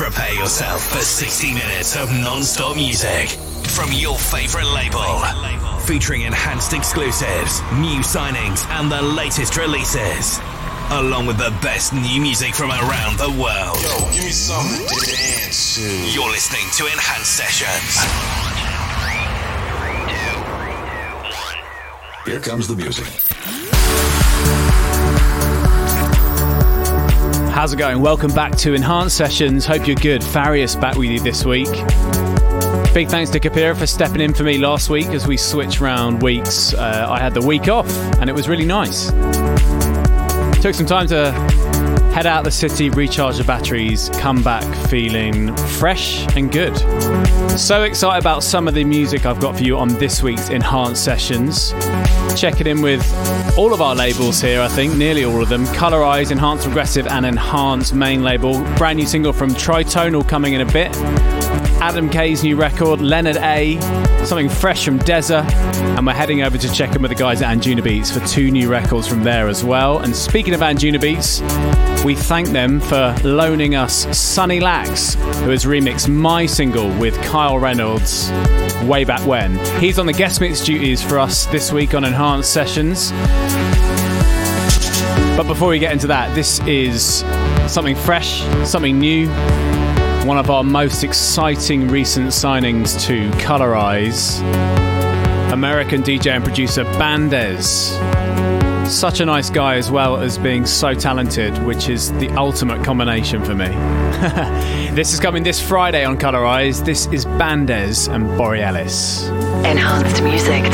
Prepare yourself for 60 minutes of non-stop music from your favorite label. Featuring enhanced exclusives, new signings, and the latest releases. Along with the best new music from around the world. Yo, give me something to dance to. You're listening to Enhanced Sessions. Here comes the music. How's it going? Welcome back to Enhanced Sessions. Hope you're good. Farius back with you this week. Big thanks to Kapira for stepping in for me last week as we switch round weeks. Uh, I had the week off and it was really nice. Took some time to head out the city, recharge the batteries, come back feeling fresh and good. So excited about some of the music I've got for you on this week's Enhanced Sessions. Checking in with all of our labels here, I think, nearly all of them. Colorize, Enhanced Progressive, and Enhanced Main Label. Brand new single from Tritonal coming in a bit. Adam K's new record, Leonard A, something fresh from Deza, and we're heading over to check in with the guys at Anjunabeats for two new records from there as well. And speaking of Anjunabeats, we thank them for loaning us Sunny Lax, who has remixed my single with Kyle Reynolds way back when. He's on the guest mix duties for us this week on Enhanced Sessions. But before we get into that, this is something fresh, something new one of our most exciting recent signings to Colorize. American DJ and producer Bandez. Such a nice guy as well as being so talented, which is the ultimate combination for me. this is coming this Friday on Colorize. This is Bandez and Borealis. EnhancedMusic.com.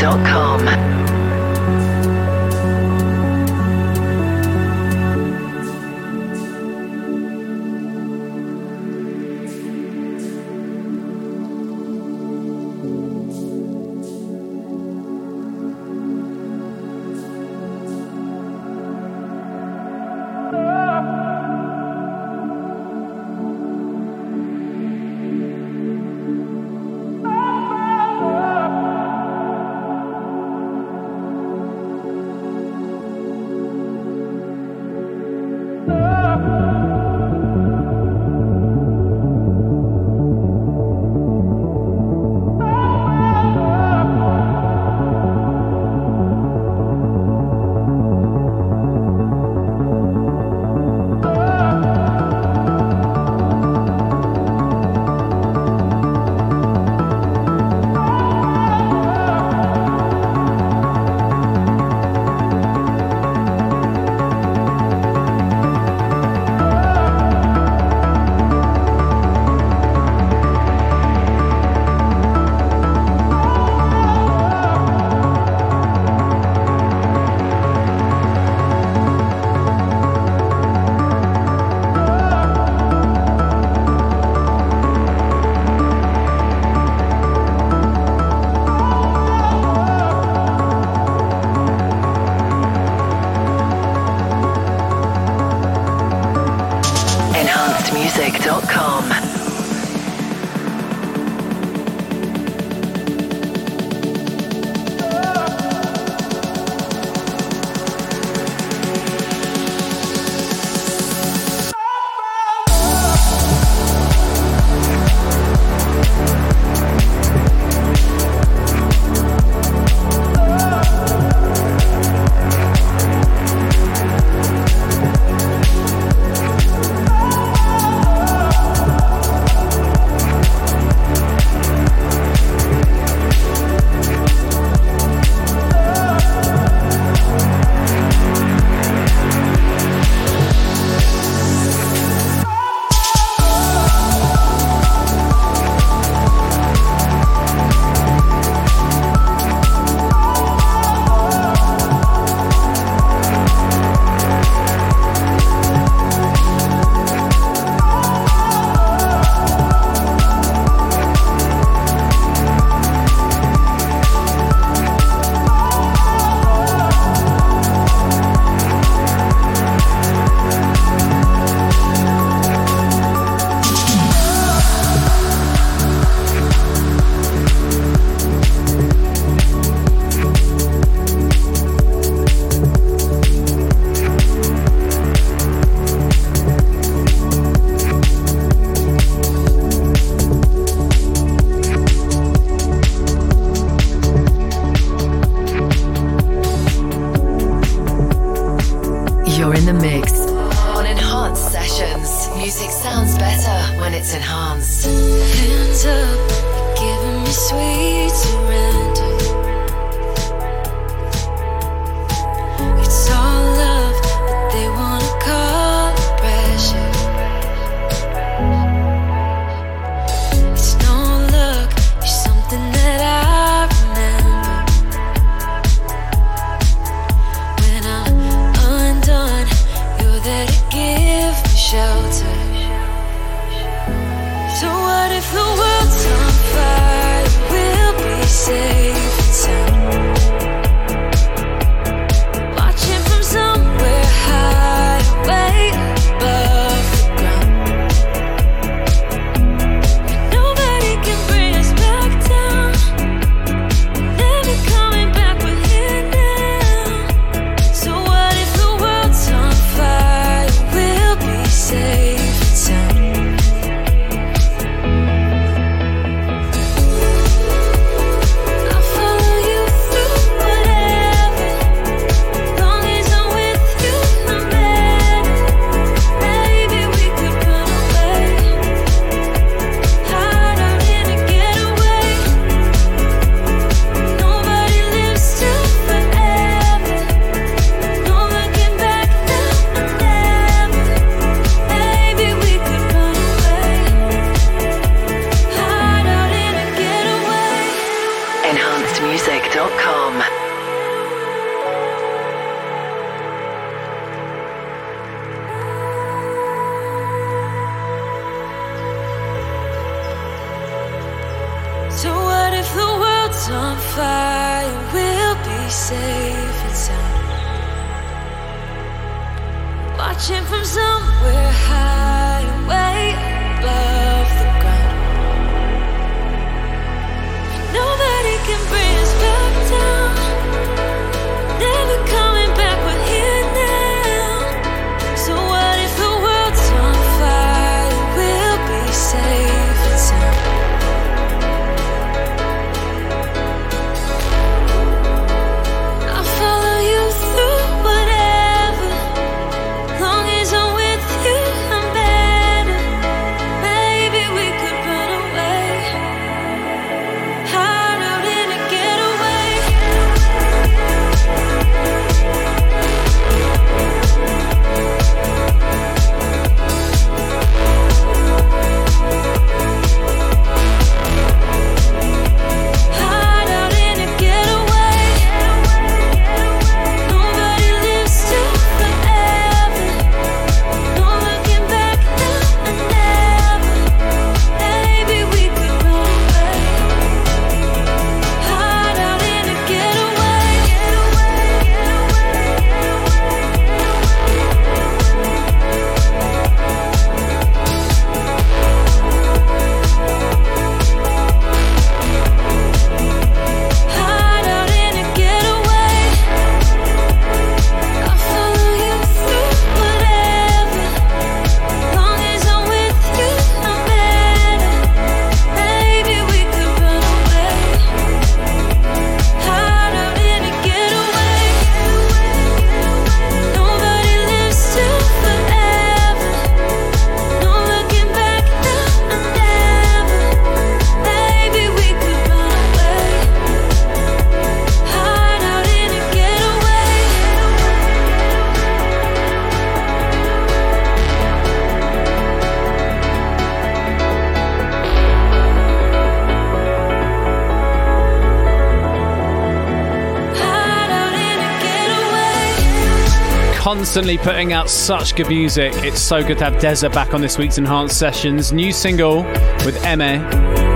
constantly putting out such good music. It's so good to have Deza back on this week's Enhanced Sessions. New single with Emma.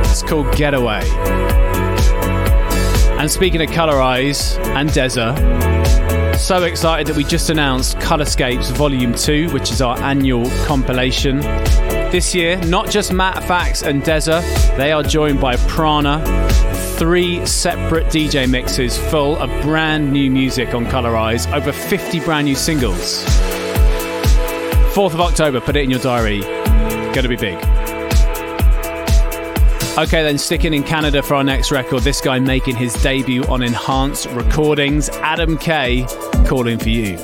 It's called Getaway. And speaking of Colorize and Deza, so excited that we just announced Colorscapes Volume 2, which is our annual compilation. This year, not just Matt Fax and Deza, they are joined by Prana, three separate DJ mixes full of brand new music on Colorize, over 50 brand new singles. 4th of October, put it in your diary. Gonna be big. Okay, then sticking in Canada for our next record, this guy making his debut on Enhanced Recordings, Adam K, calling for you.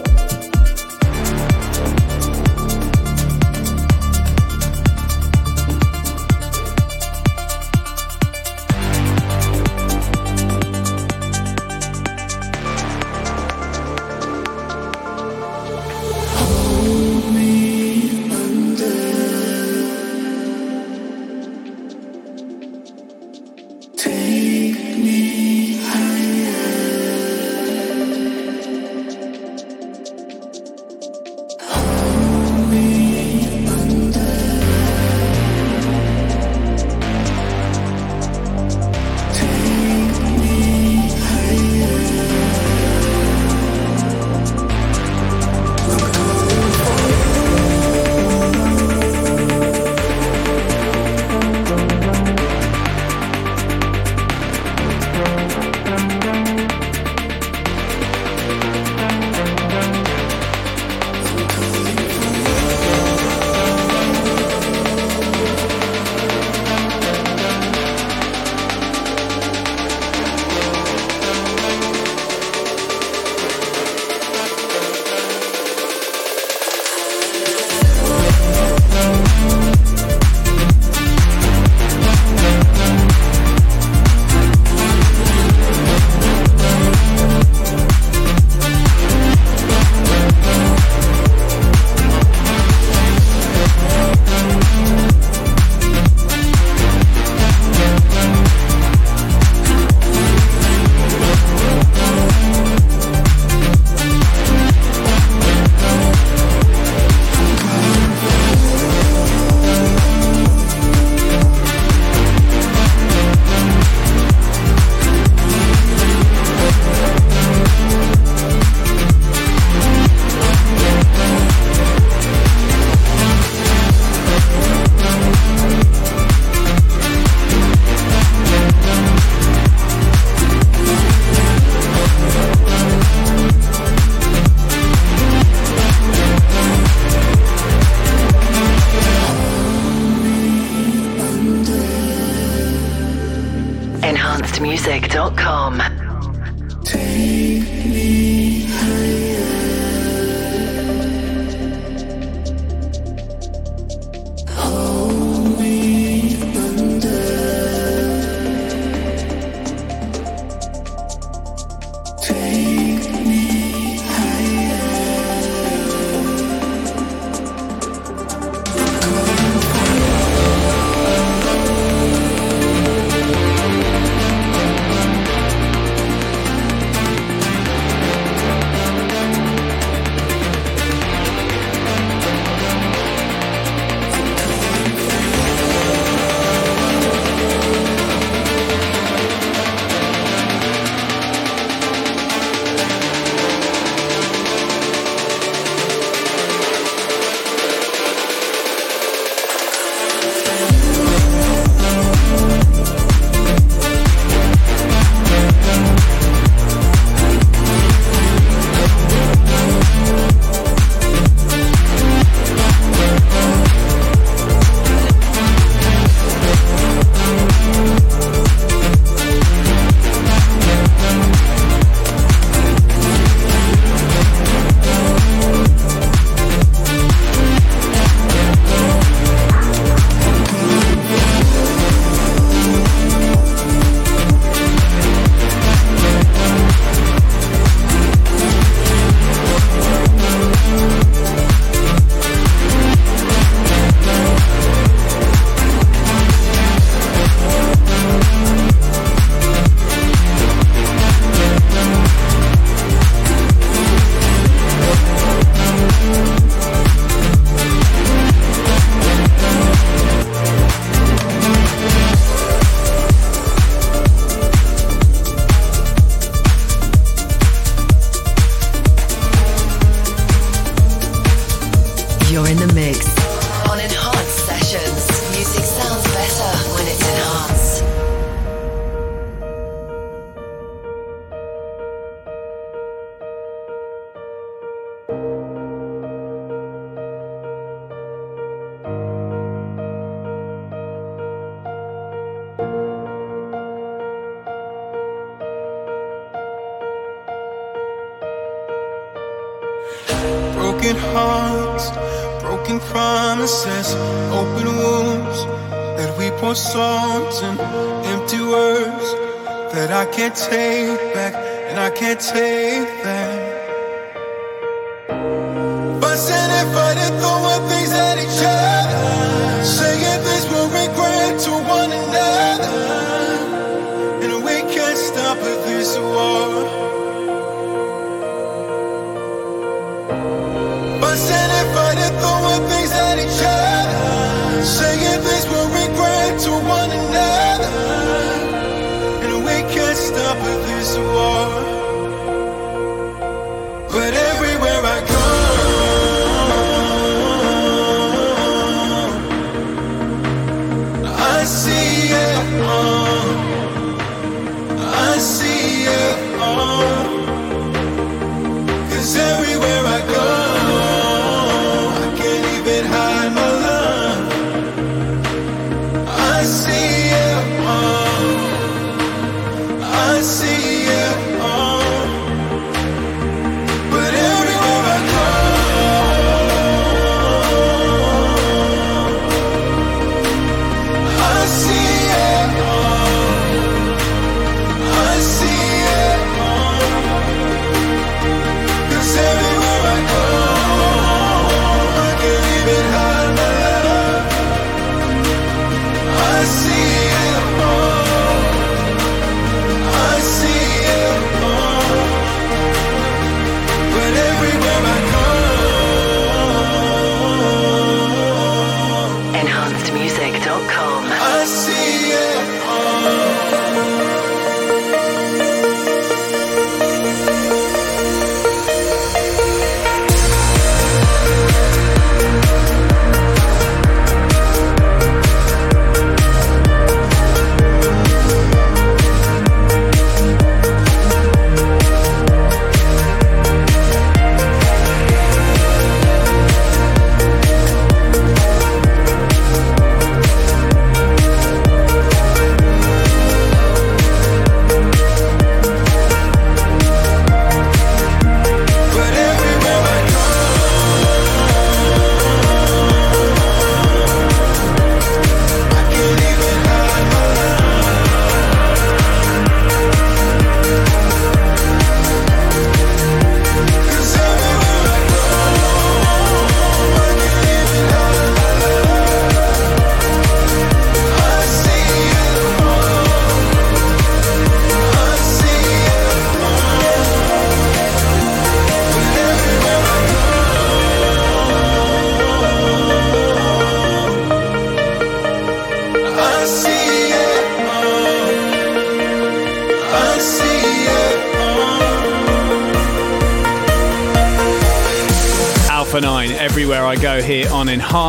broken hearts, broken promises, open wounds that we pour salt in, empty words that I can't take back, and I can't take back.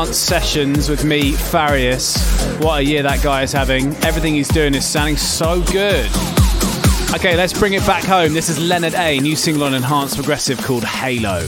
On Sessions with me, Farius. What a year that guy is having. Everything he's doing is sounding so good. Okay, let's bring it back home. This is Leonard A, new single on Enhanced Progressive called Halo.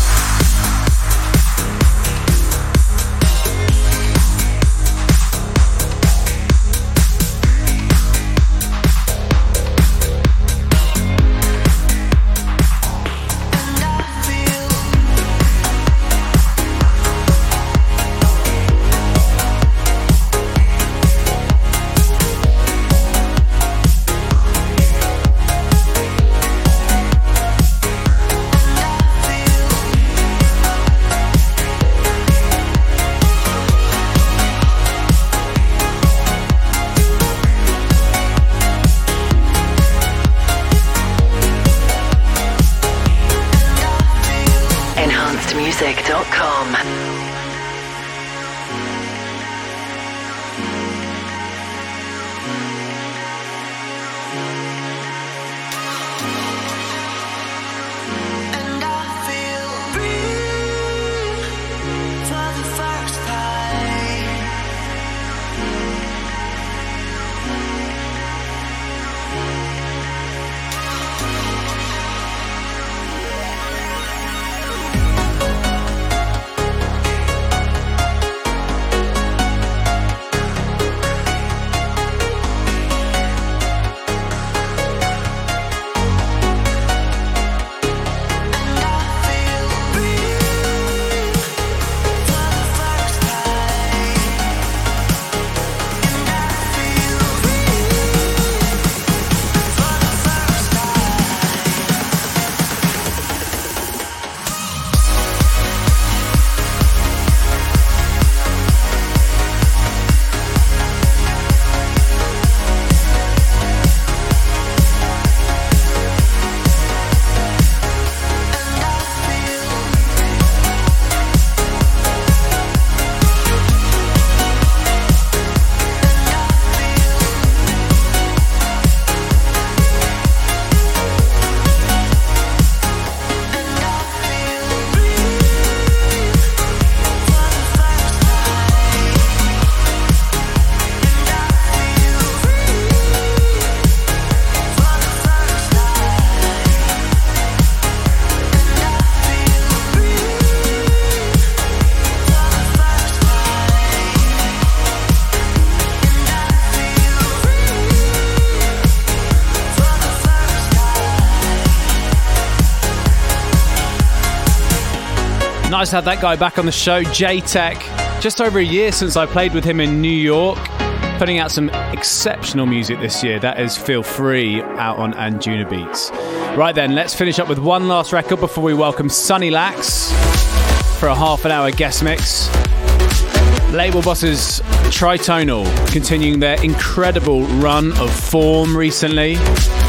Nice to have that guy back on the show, J Tech. Just over a year since I played with him in New York, putting out some exceptional music this year. That is Feel Free out on Anjuna Beats. Right then, let's finish up with one last record before we welcome Sunny Lax for a half an hour guest mix. Label bosses Tritonal continuing their incredible run of form recently.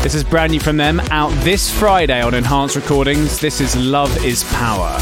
This is brand new from them, out this Friday on Enhanced Recordings. This is Love is Power.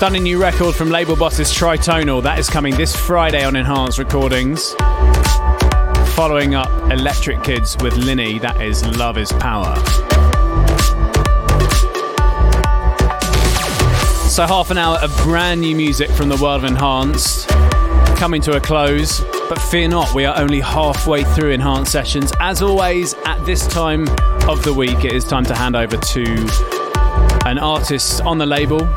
Stunning new record from label bosses Tritonal. That is coming this Friday on Enhanced Recordings. Following up Electric Kids with Linny. That is Love is Power. So, half an hour of brand new music from the world of Enhanced coming to a close. But fear not, we are only halfway through Enhanced Sessions. As always, at this time of the week, it is time to hand over to an artist on the label.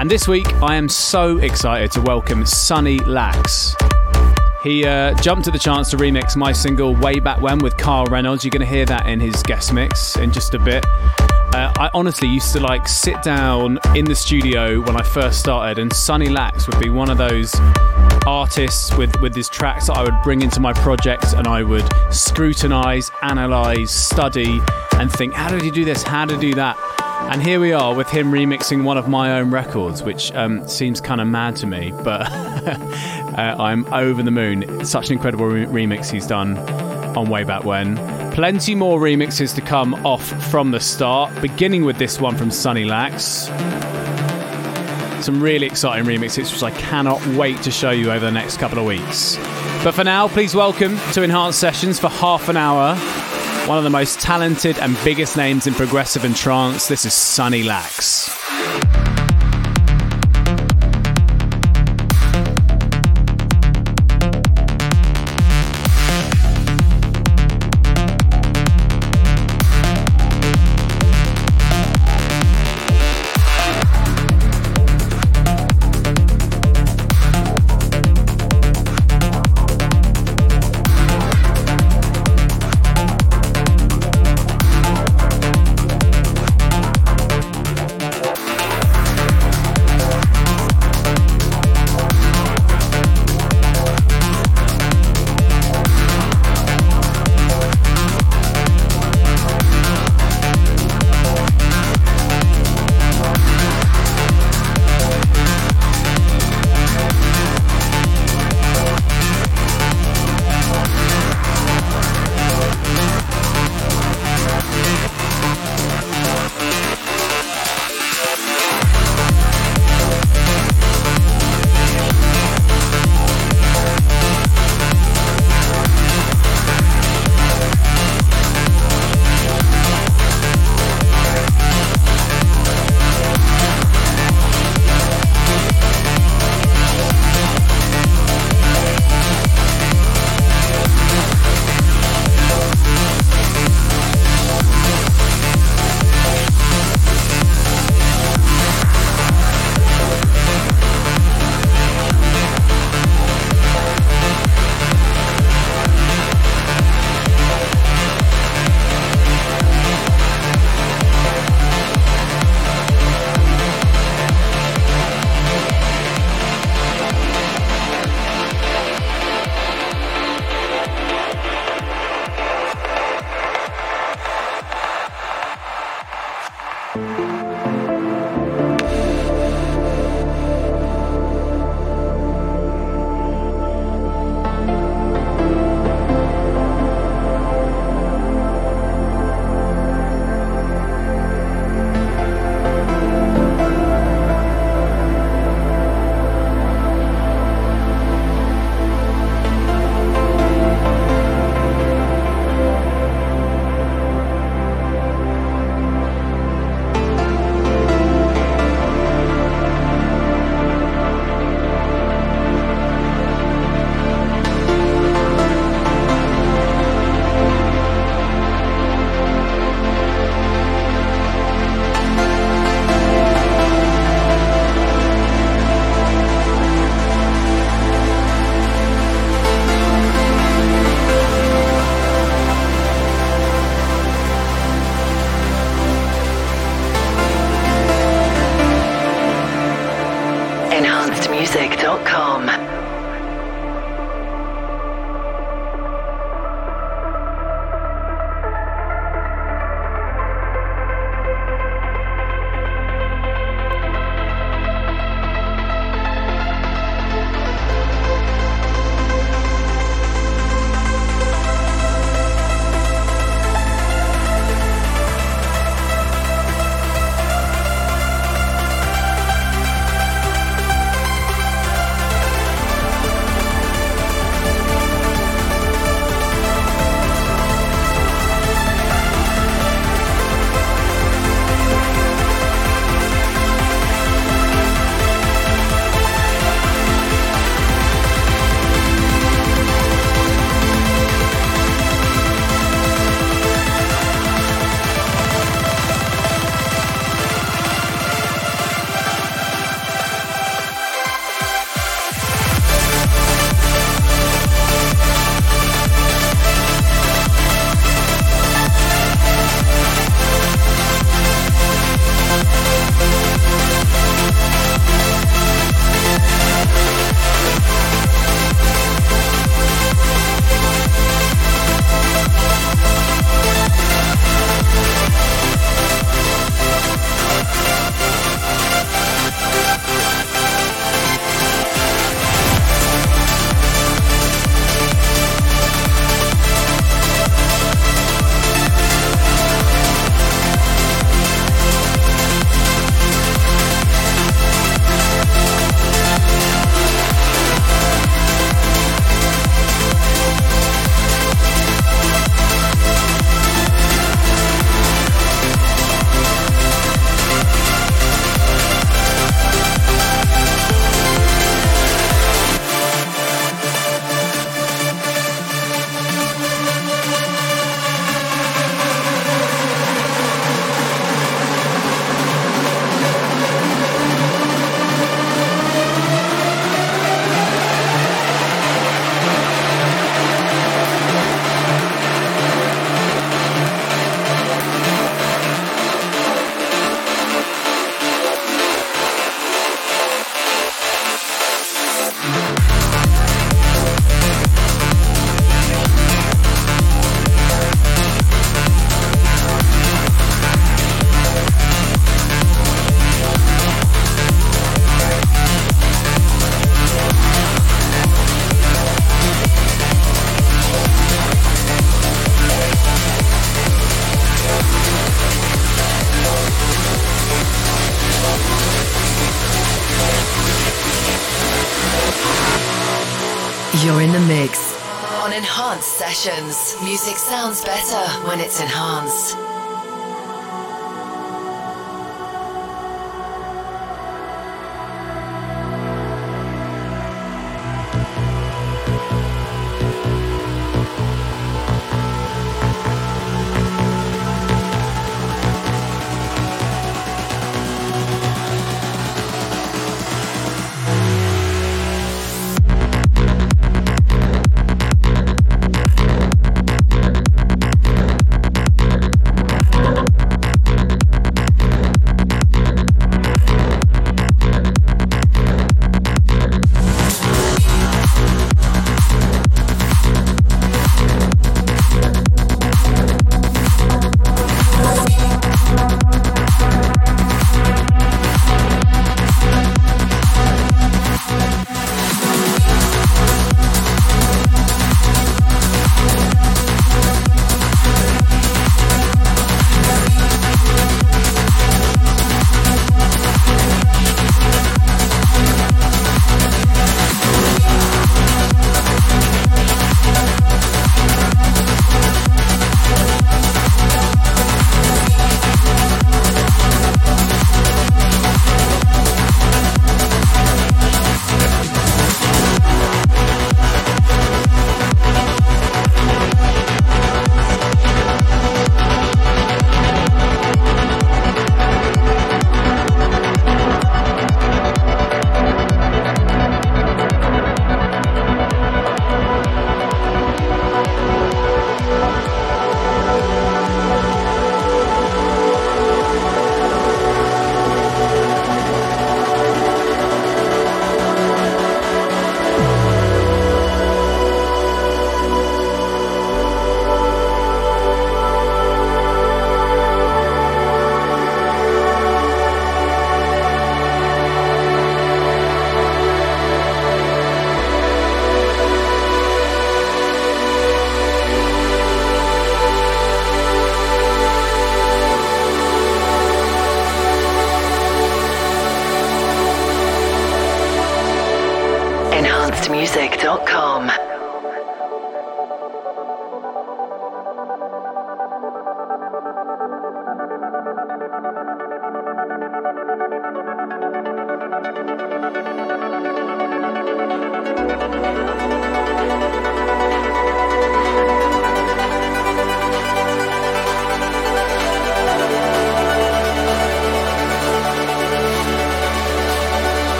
And this week, I am so excited to welcome Sunny Lax. He uh, jumped at the chance to remix my single Way Back When with Carl Reynolds. You're going to hear that in his guest mix in just a bit. Uh, I honestly used to like sit down in the studio when I first started, and Sunny Lax would be one of those artists with with his tracks that I would bring into my projects and I would scrutinize, analyze, study, and think, how did he do this? How did he do that? And here we are with him remixing one of my own records, which um, seems kind of mad to me, but uh, I'm over the moon. Such an incredible re- remix he's done on Way Back When. Plenty more remixes to come off from the start, beginning with this one from Sunny Lax. Some really exciting remixes, which I cannot wait to show you over the next couple of weeks. But for now, please welcome to Enhanced Sessions for half an hour. One of the most talented and biggest names in progressive and trance. This is Sunny Lax. When it's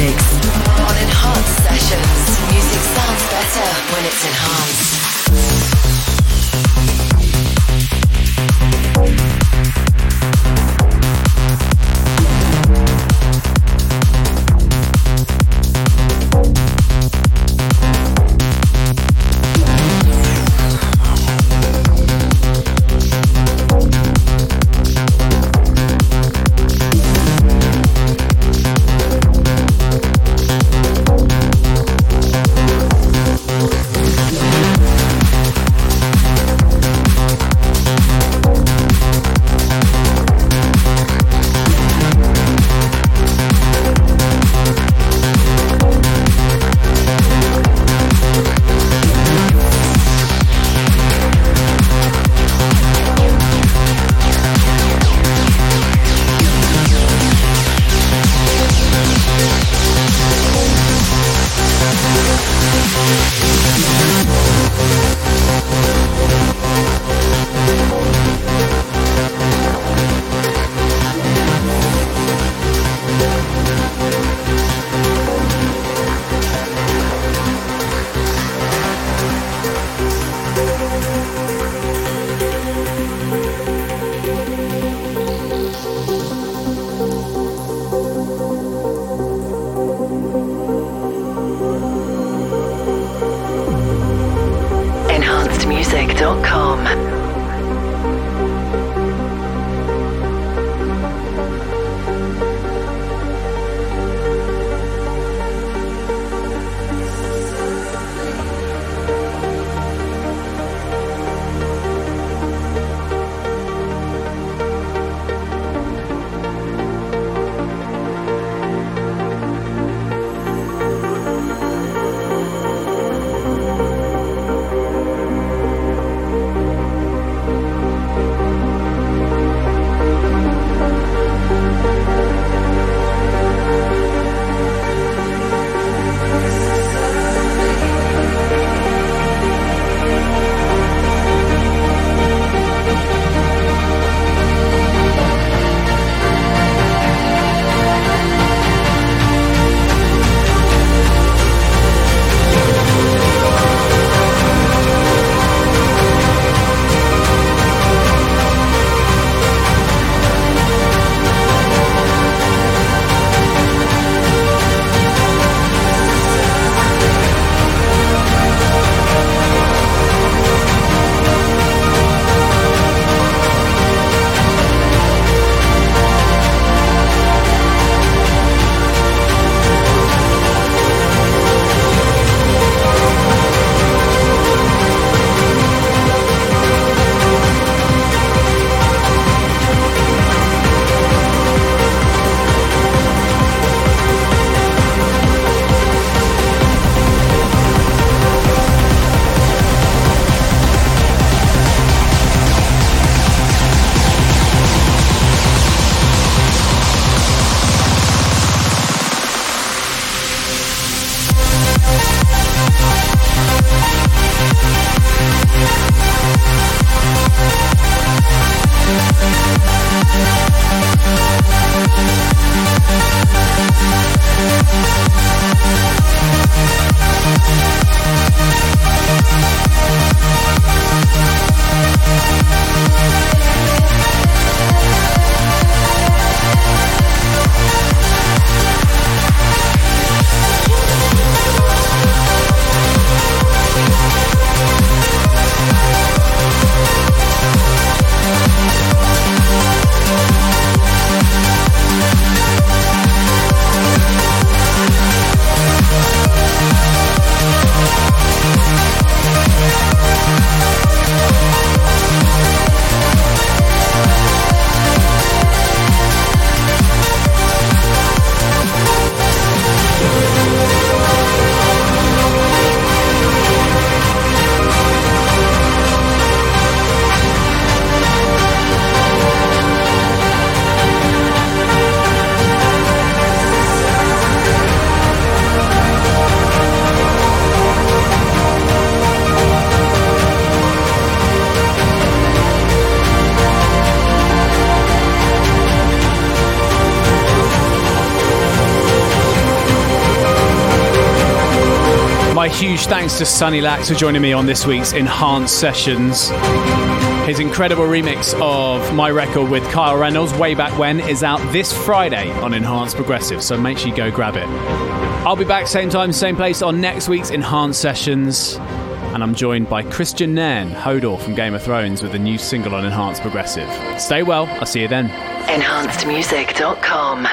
mix. On Enhanced Sessions, music sounds better when it's enhanced. Huge thanks to Sunny Lax for joining me on this week's Enhanced Sessions. His incredible remix of my record with Kyle Reynolds, Way Back When, is out this Friday on Enhanced Progressive, so make sure you go grab it. I'll be back same time, same place on next week's Enhanced Sessions, and I'm joined by Kristian Nairn, Hodor from Game of Thrones, with a new single on Enhanced Progressive. Stay well, I'll see you then. Enhancedmusic.com.